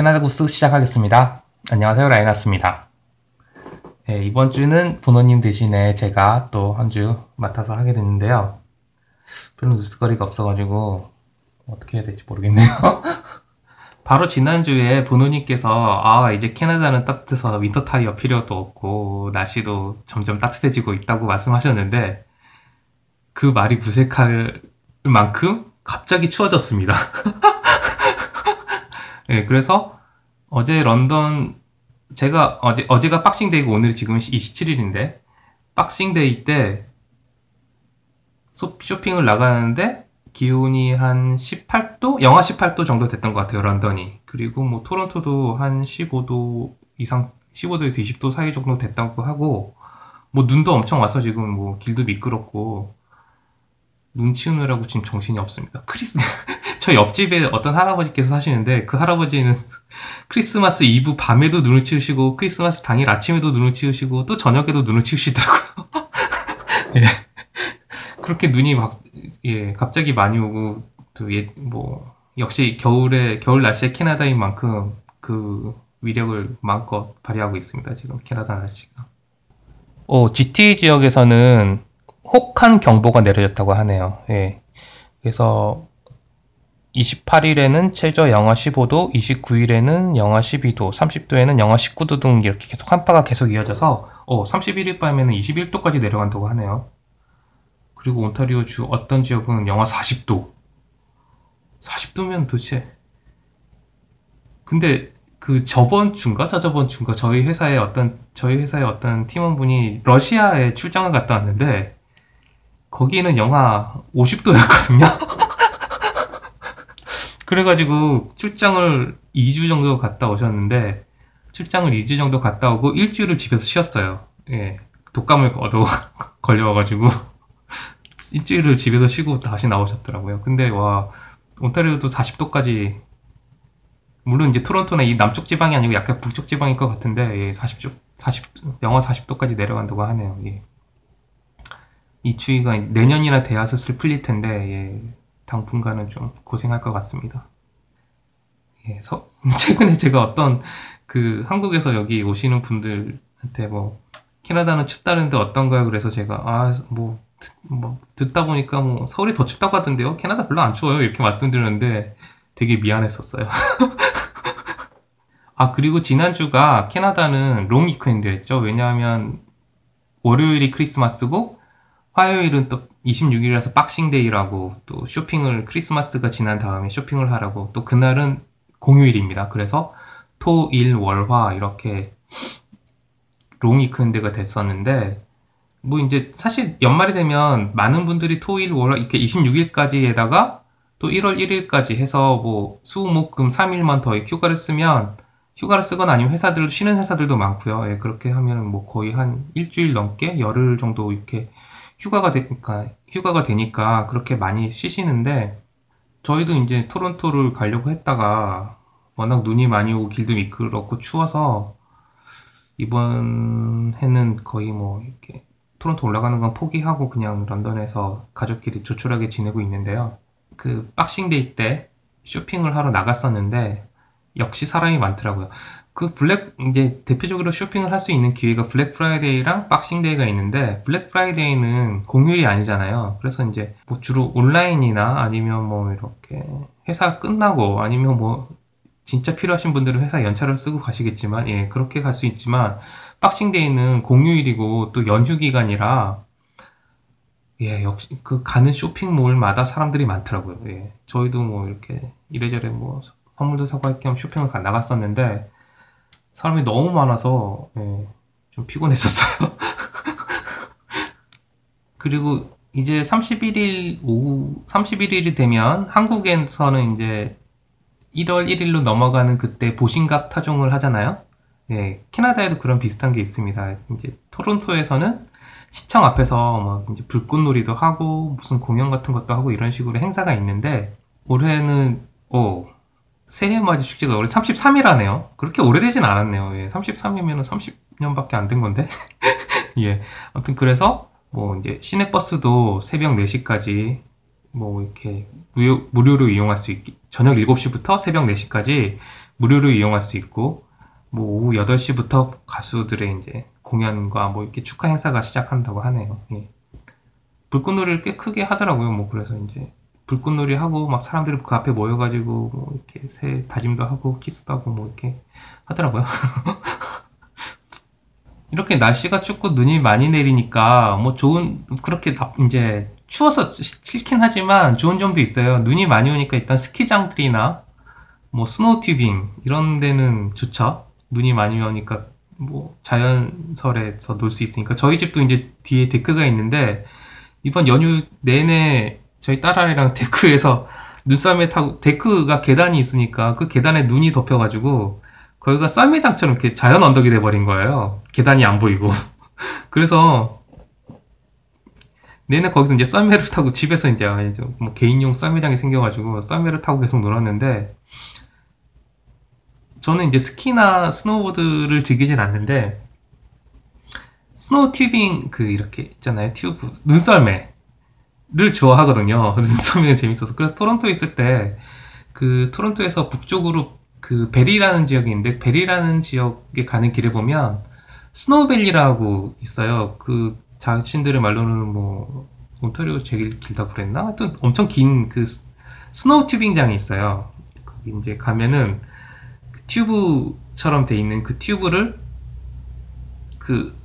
캐나다 구스 시작하겠습니다. 안녕하세요. 라이나스입니다. 네, 이번 주는 보노님 대신에 제가 또 한 주 맡아서 하게 됐는데요. 별로 뉴스거리가 없어가지고 어떻게 해야 될지 모르겠네요. 바로 지난주에 보노님께서 아 이제 캐나다는 따뜻해서 winter 타이어 필요도 없고 날씨도 점점 따뜻해지고 있다고 말씀하셨는데 그 말이 무색할 만큼 갑자기 추워졌습니다. 네, 그래서 어제 런던 제가 어제 어제가 Boxing Day고 오늘이 지금 27일인데 Boxing Day 때 쇼핑을 나가는데 기온이 한 18도, 영하 18도 정도 됐던 것 같아요, 런던이. 그리고 뭐 토론토도 한 15도 이상, 15도에서 20도 사이 정도 됐다고 하고, 뭐 눈도 엄청 와서 지금 뭐 길도 미끄럽고, 눈 치우느라고 지금 정신이 없습니다. 크리스, 저 옆집에 어떤 할아버지께서 사시는데, 그 할아버지는 크리스마스 이브 밤에도 눈을 치우시고, 크리스마스 당일 아침에도 눈을 치우시고, 또 저녁에도 눈을 치우시더라고요. 예. 그렇게 눈이 막, 예, 갑자기 많이 오고, 또, 예, 뭐, 역시 겨울에, 겨울 날씨에 캐나다인 만큼 그 위력을 마음껏 발휘하고 있습니다. 지금 캐나다 날씨가. 어, GTA 지역에서는 혹한 경보가 내려졌다고 하네요. 예. 그래서 28일에는 최저 영하 15도, 29일에는 영하 12도, 30도에는 영하 19도 등 이렇게 계속 한파가 계속 이어져서 어, 31일 밤에는 21도까지 내려간다고 하네요. 그리고 온타리오 주 어떤 지역은 영하 40도. 40도면 도대체 근데 그 저번 주인가 저저번 주인가 저희 회사에 어떤 저희 회사의 어떤 팀원분이 러시아에 출장을 갔다 왔는데 거기는 영하 50도였거든요. 그래가지고 출장을 2주 정도 갔다 오셨는데 출장을 2주 정도 갔다 오고 일주일을 집에서 쉬었어요. 예. 독감을 얻어 걸려와가지고 일주일을 집에서 쉬고 다시 나오셨더라고요. 근데 와 온타리오도 40도까지 물론 이제 토론토나 이 남쪽 지방이 아니고 약간 북쪽 지방일 것 같은데 예, 40도 40 영하 40도까지 내려간다고 하네요. 예. 이 추위가 내년이나 돼야 슬슬 풀릴 텐데 예, 당분간은 좀 고생할 것 같습니다. 예, 서, 최근에 제가 어떤 그 한국에서 여기 오시는 분들한테 뭐 캐나다는 춥다는데 어떤가요? 그래서 제가 아뭐 뭐 듣다 보니까 뭐 서울이 더 춥다고 하던데요. 캐나다 별로 안 추워요. 이렇게 말씀드렸는데 되게 미안했었어요. 아 그리고 지난주가 캐나다는 long weekend였죠. 왜냐하면 월요일이 크리스마스고 화요일은 또 26일이라서 Boxing Day라고 또 쇼핑을 크리스마스가 지난 다음에 쇼핑을 하라고 또 그날은 공휴일입니다. 그래서 토, 일, 월, 화 이렇게 long weekend가 됐었는데 뭐 이제 사실 연말이 되면 많은 분들이 토 일 월 이렇게 26일까지에다가 또 1월 1일까지 해서 뭐 수, 목, 금 3일만 더 휴가를 쓰면 휴가를 쓰거나 아니면 회사들 쉬는 회사들도 많고요. 예, 그렇게 하면 뭐 거의 한 일주일 넘게 열흘 정도 이렇게 휴가가 되니까 휴가가 되니까 그렇게 많이 쉬시는데 저희도 이제 토론토를 가려고 했다가 워낙 눈이 많이 오고 길도 미끄럽고 추워서 이번 해는 거의 뭐 이렇게 토론토 올라가는 건 포기하고 그냥 런던에서 가족끼리 조촐하게 지내고 있는데요. 그 Boxing Day 때 쇼핑을 하러 나갔었는데 역시 사람이 많더라고요. 그 Black 이제 대표적으로 쇼핑을 할 수 있는 기회가 Black Friday랑 Boxing Day가 있는데 Black Friday는 공휴일이 아니잖아요. 그래서 이제 뭐 주로 온라인이나 아니면 뭐 이렇게 회사 끝나고 아니면 뭐 진짜 필요하신 분들은 회사 연차를 쓰고 가시겠지만 예 그렇게 갈 수 있지만 박싱데이는 공휴일이고 또 연휴 기간이라 예 역시 그 가는 쇼핑몰마다 사람들이 많더라고요. 예 저희도 뭐 이렇게 이래저래 뭐 선물도 사고 할 겸 쇼핑을 나갔었는데 사람이 너무 많아서 예, 좀 피곤했었어요. 그리고 이제 31일 오후 31일이 되면 한국에서는 이제 1월 1일로 넘어가는 그때 보신각 타종을 하잖아요. 예, 캐나다에도 그런 비슷한 게 있습니다. 이제 토론토에서는 시청 앞에서 뭐 이제 불꽃놀이도 하고 무슨 공연 같은 것도 하고 이런 식으로 행사가 있는데 올해는 오 새해 맞이 축제가 올해 33일 이네요 그렇게 오래되진 않았네요. 예, 33이면 30년밖에 안 된 건데. 예. 아무튼 그래서 뭐 이제 시내버스도 새벽 4시까지 뭐 이렇게 무료, 무료로 이용할 수 있게 저녁 7시부터 새벽 4시까지 무료로 이용할 수 있고 뭐 오후 8시부터 가수들의 이제 공연과 뭐 이렇게 축하 행사가 시작한다고 하네요. 예. 불꽃놀이를 꽤 크게 하더라고요. 뭐 그래서 이제 불꽃놀이 하고 막 사람들이 그 앞에 모여가지고 뭐 이렇게 새 다짐도 하고 키스도 하고 뭐 이렇게 하더라고요. 이렇게 날씨가 춥고 눈이 많이 내리니까 뭐 좋은 그렇게 이제 추워서 싫긴 하지만 좋은 점도 있어요. 눈이 많이 오니까 일단 스키장들이나 뭐 snow tubing 이런 데는 좋죠. 눈이 많이 오니까 뭐 자연설에서 놀 수 있으니까 저희 집도 이제 뒤에 데크가 있는데 이번 연휴 내내 저희 딸아이랑 데크에서 눈썰매 타고 데크가 계단이 있으니까 그 계단에 눈이 덮여가지고 거기가 썰매장처럼 이렇게 자연 언덕이 돼버린 거예요. 계단이 안 보이고. 그래서 내내 거기서 이제 썰매를 타고 집에서 이제 뭐 개인용 썰매장이 생겨가지고 썰매를 타고 계속 놀았는데 저는 이제 스키나 스노우보드를 즐기진 않는데 snow tubing 그 이렇게 있잖아요 튜브 눈썰매 를 좋아하거든요. 눈썰매는 재밌어서 그래서 토론토에 있을 때 그 토론토에서 북쪽으로 그 Barrie라는 지역이 있는데 Barrie라는 지역에 가는 길에 보면 Snow Valley라고 있어요. 그 자신들의 말로는 뭐 온타리오 제일 길다고 그랬나? 하여튼 엄청 긴 그 snow tubing장이 있어요. 거기 이제 가면은 그 튜브처럼 돼 있는 그 튜브를 그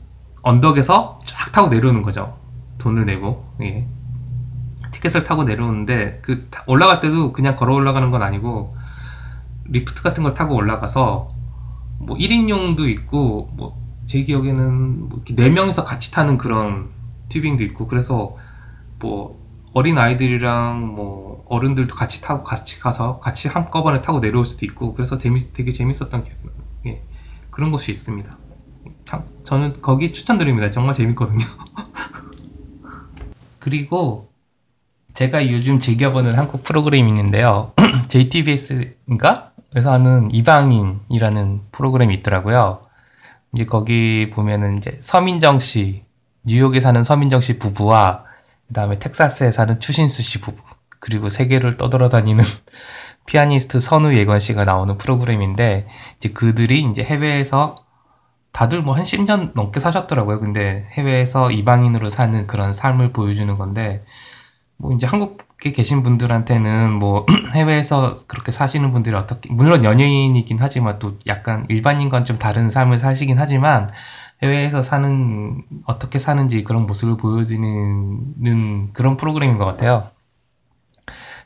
언덕에서 쫙 타고 내려오는 거죠. 돈을 내고. 예. 티켓을 타고 내려오는데 그 올라갈 때도 그냥 걸어 올라가는 건 아니고 리프트 같은 걸 타고 올라가서 뭐 1인용도 있고 뭐 제 기억에는 뭐 4명이서 같이 타는 그런 튜빙도 있고 그래서 뭐 어린 아이들이랑 뭐 어른들도 같이 타고 같이 가서 같이 한꺼번에 타고 내려올 수도 있고 그래서 재미 되게 재밌었던 기억이 예, 그런 곳이 있습니다. 참, 저는 거기 추천드립니다. 정말 재밌거든요. 그리고 제가 요즘 즐겨보는 한국 프로그램이 있는데요. JTBS인가? 에서 하는 이방인이라는 프로그램이 있더라고요. 이제 거기 보면은 이제 서민정 씨, 뉴욕에 사는 서민정 씨 부부와 그 다음에 텍사스에 사는 추신수 씨 부부, 그리고 세계를 떠돌아다니는 피아니스트 선우 예건 씨가 나오는 프로그램인데, 이제 그들이 이제 해외에서 다들 뭐 한 10년 넘게 사셨더라고요. 근데 해외에서 이방인으로 사는 그런 삶을 보여주는 건데, 뭐 이제 한국에 계신 분들한테는 뭐 해외에서 그렇게 사시는 분들이 어떻게, 물론 연예인이긴 하지만 또 약간 일반인과는 좀 다른 삶을 사시긴 하지만, 해외에서 사는, 어떻게 사는지 그런 모습을 보여주는 그런 프로그램인 것 같아요.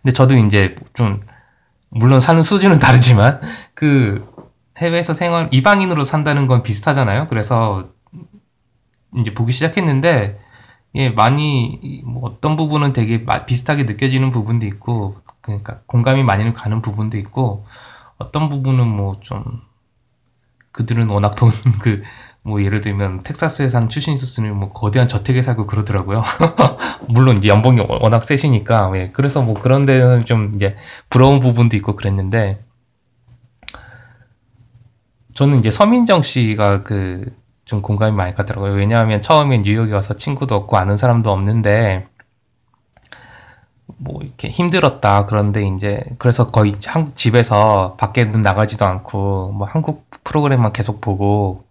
근데 저도 이제 좀, 물론 사는 수준은 다르지만, 그, 해외에서 생활 이방인으로 산다는 건 비슷하잖아요. 그래서 이제 보기 시작했는데 예 많이 뭐 어떤 부분은 되게 비슷하게 느껴지는 부분도 있고 그러니까 공감이 많이 가는 부분도 있고 어떤 부분은 뭐 좀 그들은 워낙 돈 그 뭐 예를 들면 텍사스에 사는 출신 있었으면 뭐 거대한 저택에 살고 그러더라고요. 물론 이제 연봉이 워낙 세시니까 예 그래서 뭐 그런 데는 좀 이제 부러운 부분도 있고 그랬는데 저는 이제 서민정 씨가 그 좀 공감이 많이 가더라고요. 왜냐하면 처음에 뉴욕에 와서 친구도 없고 아는 사람도 없는데 뭐 이렇게 힘들었다. 그런데 이제 그래서 거의 한국 집에서 밖에는 나가지도 않고 뭐 한국 프로그램만 계속 보고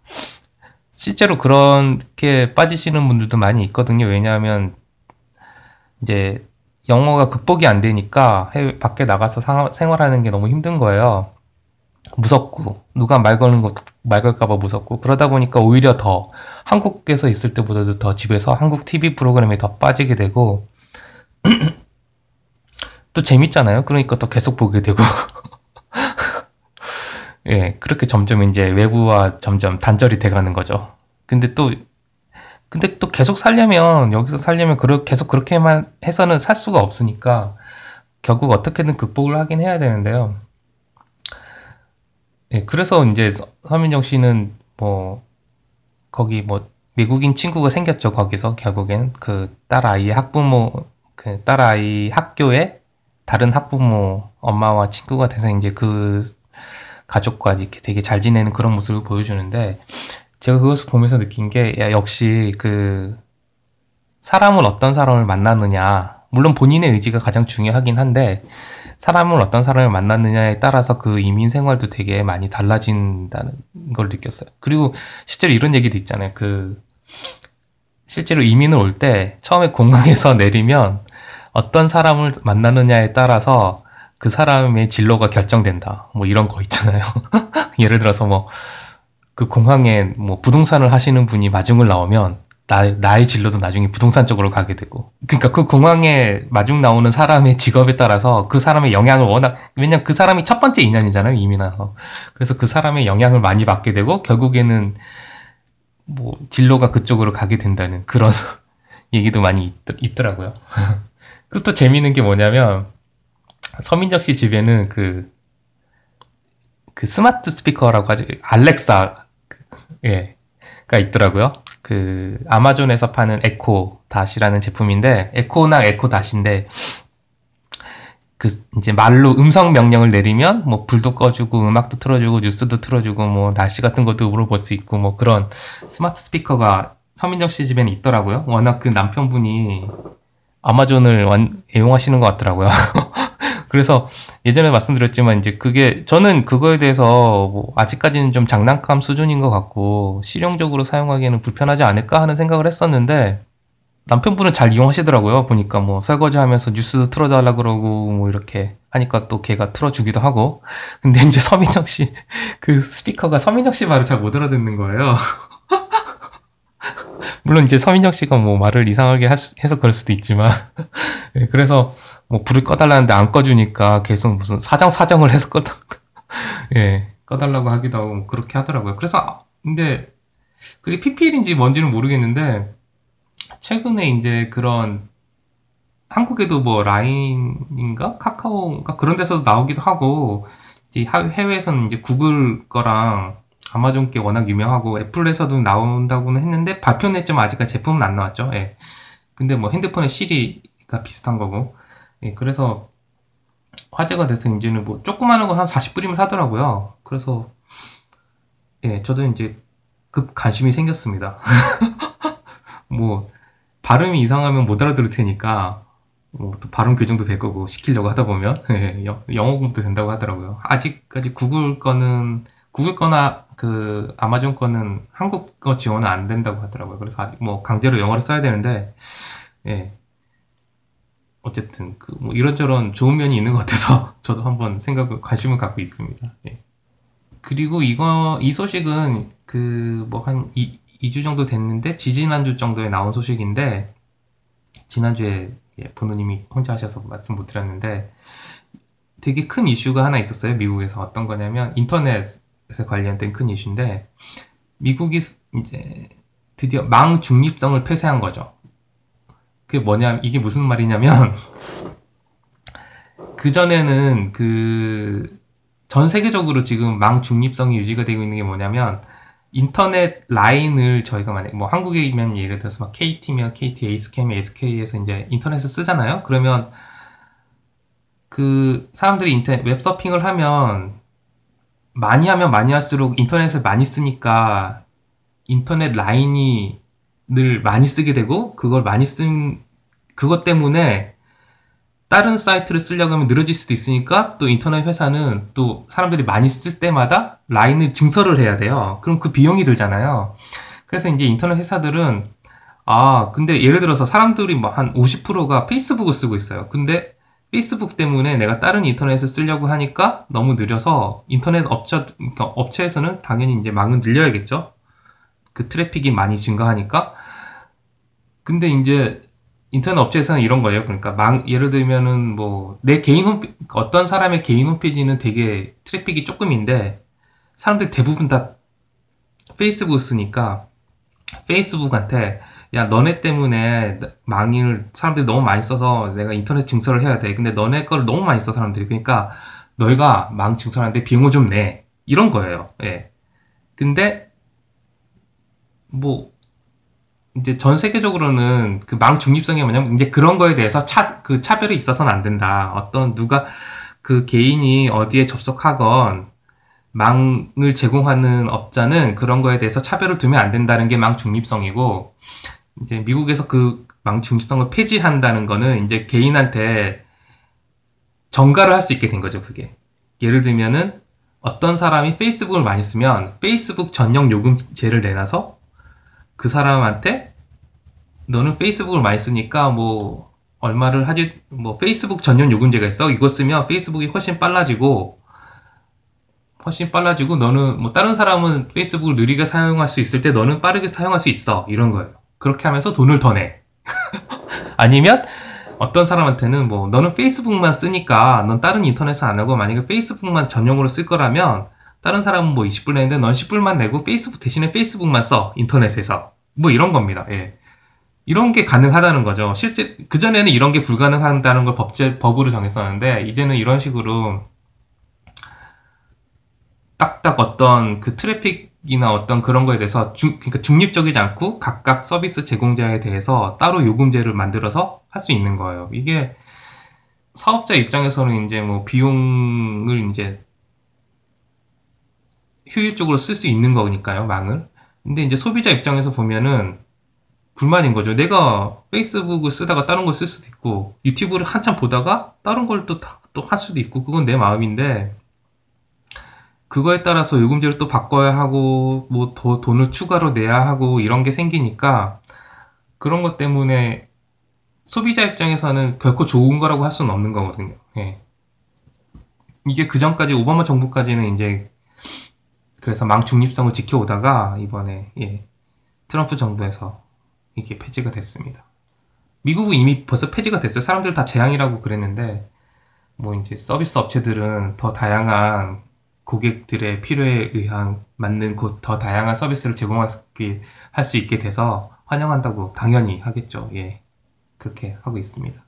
실제로 그렇게 빠지시는 분들도 많이 있거든요. 왜냐하면 이제 영어가 극복이 안 되니까 해외, 밖에 나가서 상, 생활하는 게 너무 힘든 거예요. 무섭고 누가 말 거는 것말 걸까봐 무섭고 그러다 보니까 오히려 더 한국에서 있을 때보다도 더 집에서 한국 TV 프로그램에 더 빠지게 되고 또 재밌잖아요. 그러니까 또 계속 보게 되고 예 그렇게 점점 이제 외부와 점점 단절이 돼가는 거죠. 근데 또 근데 또 계속 살려면 여기서 살려면 그러, 계속 그렇게만 해서는 살 수가 없으니까 결국 어떻게든 극복을 하긴 해야 되는데요. 예, 그래서 이제 서민정 씨는 뭐 거기 뭐 미국인 친구가 생겼죠. 거기서 결국엔 그 딸 아이의 학부모 그 딸 아이 학교에 다른 학부모 엄마와 친구가 돼서 이제 그 가족과 이렇게 되게 잘 지내는 그런 모습을 보여주는데 제가 그것을 보면서 느낀 게 야, 역시 그 사람은 어떤 사람을 만나느냐 물론 본인의 의지가 가장 중요하긴 한데 사람을 어떤 사람을 만났느냐에 따라서 그 이민 생활도 되게 많이 달라진다는 걸 느꼈어요. 그리고 실제로 이런 얘기도 있잖아요. 그 실제로 이민을 올 때 처음에 공항에서 내리면 어떤 사람을 만나느냐에 따라서 그 사람의 진로가 결정된다. 뭐 이런 거 있잖아요. 예를 들어서 뭐 그 공항에 뭐 부동산을 하시는 분이 마중을 나오면 나, 나의 진로도 나중에 부동산 쪽으로 가게 되고. 그러니까 그 공항에 마중 나오는 사람의 직업에 따라서 그 사람의 영향을 워낙, 왜냐면 그 사람이 첫 번째 인연이잖아요, 이민와서. 그래서 그 사람의 영향을 많이 받게 되고, 결국에는 뭐, 진로가 그쪽으로 가게 된다는 그런 얘기도 많이 있, 더라고요 그것도 재미있는 게 뭐냐면, 서민정 씨 집에는 그, 그 스마트 스피커라고 하죠. Alexa, 예, 가 있더라고요. 그 아마존에서 파는 Echo Dot이라는 제품인데 에코나 에코 다시인데 그 이제 말로 음성 명령을 내리면 뭐 불도 꺼주고 음악도 틀어주고 뉴스도 틀어주고 뭐 날씨 같은 것도 물어볼 수 있고 뭐 그런 스마트 스피커가 서민정 씨 집에는 있더라고요. 워낙 그 남편분이 아마존을 완, 애용하시는 것 같더라고요. 그래서 예전에 말씀드렸지만 이제 그게 저는 그거에 대해서 뭐 아직까지는 좀 장난감 수준인 것 같고 실용적으로 사용하기에는 불편하지 않을까 하는 생각을 했었는데 남편분은 잘 이용하시더라고요. 보니까 뭐 설거지 하면서 뉴스도 틀어달라 그러고 뭐 이렇게 하니까 또 걔가 틀어주기도 하고. 근데 이제 서민정 씨, 그 스피커가 서민정 씨 말을 잘 못 알아듣는 거예요. 물론 이제 서민정 씨가 뭐 말을 이상하게 해서 그럴 수도 있지만 네, 그래서 뭐 불을 꺼달라는데 안 꺼주니까 계속 무슨 사정 사정을 해서 꺼 예 꺼달라고 하기도 하고 뭐 그렇게 하더라고요. 그래서 근데 그게 PPL인지 뭔지는 모르겠는데 최근에 이제 그런 한국에도 뭐 라인인가 카카오인가 그런 데서도 나오기도 하고 이제 해외에서는 이제 구글 거랑 아마존 게 워낙 유명하고 애플에서도 나온다고는 했는데 발표는 했지만 아직까지 제품은 안 나왔죠. 예. 근데 뭐 핸드폰의 시리가 비슷한 거고. 예, 그래서 화제가 돼서 이제는 뭐 조그마한 거 한 40불이면 사더라고요. 그래서 예, 저도 이제 급 관심이 생겼습니다. 뭐 발음이 이상하면 못 알아들을 테니까 뭐 또 발음 교정도 될 거고 시키려고 하다 보면 예, 영어 공부도 된다고 하더라고요. 아직까지 구글 거는 구글 거나 그 아마존 거는 한국어 지원은 안 된다고 하더라고요. 그래서 뭐 강제로 영어를 써야 되는데 예. 어쨌든 그 뭐 이런저런 좋은 면이 있는 것 같아서 저도 한번 생각을 관심을 갖고 있습니다. 예. 그리고 이거 이 소식은 그 뭐 한 2주 정도 됐는데 지지난주 정도에 나온 소식인데 지난주에 예, 본우님이 혼자 하셔서 말씀 못 드렸는데 되게 큰 이슈가 하나 있었어요 미국에서 어떤 거냐면 인터넷 에 관련된 큰 이슈인데 미국이 이제 드디어 망 중립성을 폐쇄한 거죠. 그게 뭐냐 이게 무슨 말이냐면 그 전에는 그 전 세계적으로 지금 망 중립성이 유지가 되고 있는 게 뭐냐면 인터넷 라인을 저희가 만약 뭐 한국이면 예를 들어서 막 KT면 KT, SK면 SK에서 이제 인터넷을 쓰잖아요. 그러면 그 사람들이 인터넷 웹 서핑을 하면 많이 하면 많이 할수록 인터넷을 많이 쓰니까 인터넷 라인이 늘 많이 쓰게 되고 그걸 많이 쓴 그것 때문에 다른 사이트를 쓰려고 하면 늘어질 수도 있으니까 또 인터넷 회사는 또 사람들이 많이 쓸 때마다 라인을 증설을 해야 돼요. 그럼 그 비용이 들잖아요. 그래서 이제 인터넷 회사들은 아, 근데 예를 들어서 사람들이 뭐 한 50%가 페이스북을 쓰고 있어요. 근데 페이스북 때문에 내가 다른 인터넷을 쓰려고 하니까 너무 느려서 인터넷 업체, 그러니까 업체에서는 당연히 이제 망은 늘려야겠죠. 그 트래픽이 많이 증가하니까. 근데 이제 인터넷 업체에서는 이런 거예요. 그러니까 망, 예를 들면은 뭐 내 개인 홈 어떤 사람의 개인 홈페이지는 되게 트래픽이 조금인데 사람들 대부분 다 페이스북 쓰니까 페이스북한테 야 너네 때문에 망인을 사람들이 너무 많이 써서 내가 인터넷 증설을 해야 돼. 근데 너네 거를 너무 많이 써 사람들이. 그러니까 너희가 망 증설하는데 비용을 좀 내. 이런 거예요. 예. 근데 뭐 이제 전 세계적으로는 그 망 중립성이 뭐냐면 이제 그런 거에 대해서 차 그 차별이 있어서는 안 된다. 어떤 누가 그 개인이 어디에 접속하건 망을 제공하는 업자는 그런 거에 대해서 차별을 두면 안 된다는 게 망 중립성이고 이제 미국에서 그 망중립성을 폐지한다는 거는 이제 개인한테 정가를 할 수 있게 된 거죠, 그게. 예를 들면은 어떤 사람이 페이스북을 많이 쓰면 페이스북 전용 요금제를 내놔서 그 사람한테 너는 페이스북을 많이 쓰니까 뭐 얼마를 하지? 뭐 페이스북 전용 요금제가 있어? 이거 쓰면 페이스북이 훨씬 빨라지고 훨씬 빨라지고 너는 뭐 다른 사람은 페이스북을 느리게 사용할 수 있을 때 너는 빠르게 사용할 수 있어. 이런 거예요 그렇게 하면서 돈을 더 내 아니면 어떤 사람한테는 뭐 너는 페이스북만 쓰니까 넌 다른 인터넷을 안 하고 만약에 페이스북만 전용으로 쓸 거라면 다른 사람은 뭐 20불 내는데 넌 10불만 내고 페이스북 대신에 페이스북만 써 인터넷에서 뭐 이런 겁니다. 예. 이런 게 가능하다는 거죠. 실제 그 전에는 이런 게 불가능하다는 걸 법제 법으로 정했었는데 이제는 이런 식으로 딱딱 어떤 그 트래픽 이나 어떤 그런 거에 대해서 중, 그러니까 중립적이지 않고 각각 서비스 제공자에 대해서 따로 요금제를 만들어서 할 수 있는 거예요. 이게 사업자 입장에서는 이제 뭐 비용을 이제 효율적으로 쓸 수 있는 거니까요, 망을. 근데 이제 소비자 입장에서 보면은 불만인 거죠. 내가 페이스북을 쓰다가 다른 걸 쓸 수도 있고, 유튜브를 한참 보다가 다른 걸 또 또 할 수도 있고, 그건 내 마음인데, 그거에 따라서 요금제를 또 바꿔야 하고, 뭐 더 돈을 추가로 내야 하고, 이런 게 생기니까, 그런 것 때문에 소비자 입장에서는 결코 좋은 거라고 할 수는 없는 거거든요. 예. 이게 그 전까지 오바마 정부까지는 이제 그래서 망 중립성을 지켜오다가 이번에 예, 트럼프 정부에서 이게 폐지가 됐습니다. 미국은 이미 벌써 폐지가 됐어요. 사람들 다 재앙이라고 그랬는데 뭐 이제 서비스 업체들은 더 다양한 고객들의 필요에 의한 맞는 더 다양한 서비스를 제공할 수 있게 돼서 환영한다고 당연히 하겠죠. 예. 그렇게 하고 있습니다.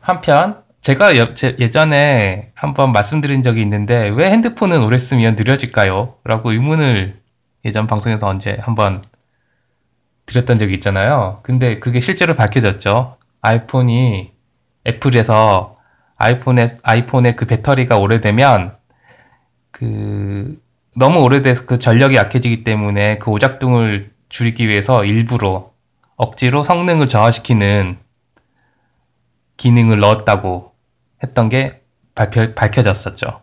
한편 제가 여, 제, 예전에 한번 말씀드린 적이 있는데 왜 핸드폰은 오래 쓰면 느려질까요? 라고 의문을 예전 방송에서 언제 한번 드렸던 적이 있잖아요. 근데 그게 실제로 밝혀졌죠. 아이폰이 애플에서 아이폰에 아이폰의 그 배터리가 오래되면 그 너무 오래돼서 그 전력이 약해지기 때문에 그 오작동을 줄이기 위해서 일부러 억지로 성능을 저하시키는 기능을 넣었다고 했던 게 발표, 밝혀졌었죠.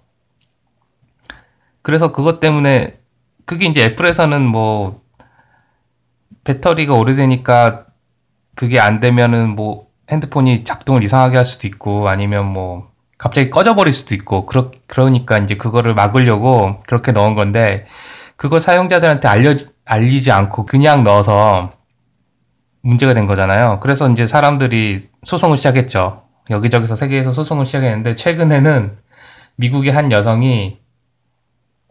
그래서 그것 때문에 그게 이제 애플에서는 뭐 배터리가 오래되니까 그게 안 되면은 뭐 핸드폰이 작동을 이상하게 할 수도 있고 아니면 뭐 갑자기 꺼져버릴 수도 있고 그러, 그러니까 이제 그거를 막으려고 그렇게 넣은 건데 그거 사용자들한테 알려 알리지 않고 그냥 넣어서 문제가 된 거잖아요. 그래서 이제 사람들이 소송을 시작했죠. 여기저기서 세계에서 소송을 시작했는데 최근에는 미국의 한 여성이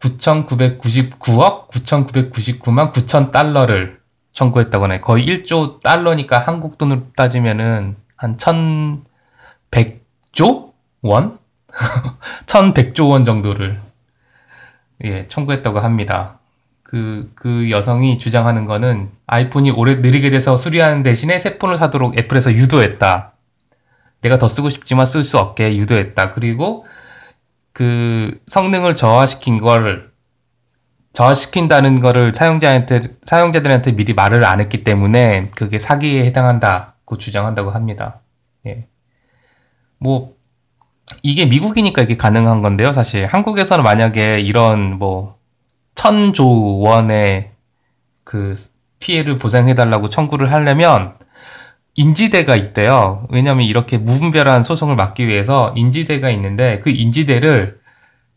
9,999억 9,999만 9천 달러를 청구했다고 하네. 거의 1조 달러니까 한국 돈으로 따지면은 한 1,100조 원? 1,100조 원 정도를 예, 청구했다고 합니다. 그, 그 여성이 주장하는 거는 아이폰이 오래 느리게 돼서 수리하는 대신에 새 폰을 사도록 애플에서 유도했다. 내가 더 쓰고 싶지만 쓸 수 없게 유도했다. 그리고 그 성능을 저하시킨 거를 저하시킨다는 거를 사용자한테 사용자들한테 미리 말을 안 했기 때문에 그게 사기에 해당한다 고 주장한다고 합니다. 예. 뭐 이게 미국이니까 이게 가능한 건데요. 사실 한국에서는 만약에 이런 뭐 천조 원의 그 피해를 보상해달라고 청구를 하려면 인지대가 있대요. 왜냐하면 이렇게 무분별한 소송을 막기 위해서 인지대가 있는데 그 인지대를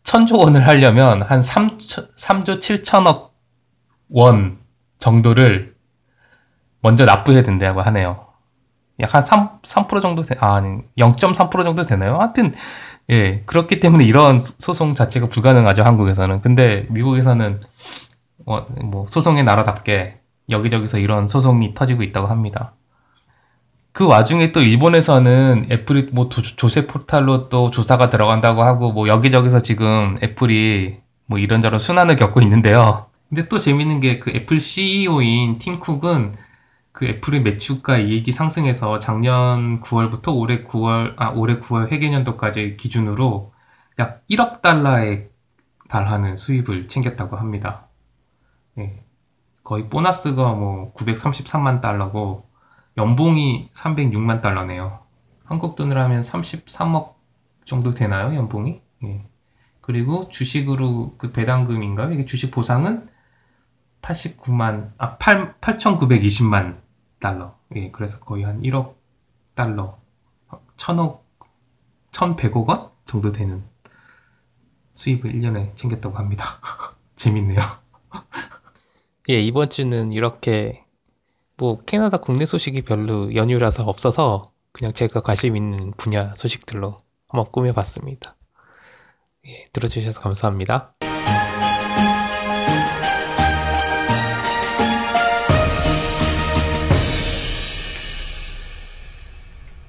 천조 원을 하려면 한 3, 3조 7천억 원 정도를 먼저 납부해야 된다고 하네요. 약한 3, 3% 정도, 되, 아, 아니, 0.3% 정도 되나요? 하여튼, 예, 그렇기 때문에 이런 소송 자체가 불가능하죠, 한국에서는. 근데 미국에서는, 어, 뭐, 소송의 나라답게 여기저기서 이런 소송이 터지고 있다고 합니다. 그 와중에 또 일본에서는 애플이 뭐 조세 포탈로 또 조사가 들어간다고 하고 뭐 여기저기서 지금 애플이 뭐 이런저런 순환을 겪고 있는데요. 근데 또 재밌는 게 그 애플 CEO인 팀 쿡은 그 애플의 매출과 이익이 상승해서 작년 9월부터 올해 9월 아 올해 9월 회계년도까지 기준으로 약 1억 달러에 달하는 수입을 챙겼다고 합니다. 네. 거의 보너스가 뭐 933만 달러고 연봉이 306만 달러네요. 한국 돈으로 하면 33억 정도 되나요, 연봉이? 예. 그리고 주식으로 그 배당금인가요? 이게 주식 보상은 89만, 아, 8, 8,920만 달러. 예, 그래서 거의 한 1억 달러, 1,000억, 1,100억 원 정도 되는 수입을 1년에 챙겼다고 합니다. 재밌네요. 예, 이번 주는 이렇게 뭐 캐나다 국내 소식이 별로 연휴라서 없어서 그냥 제가 관심 있는 분야 소식들로 한번 꾸며봤습니다. 예, 들어주셔서 감사합니다.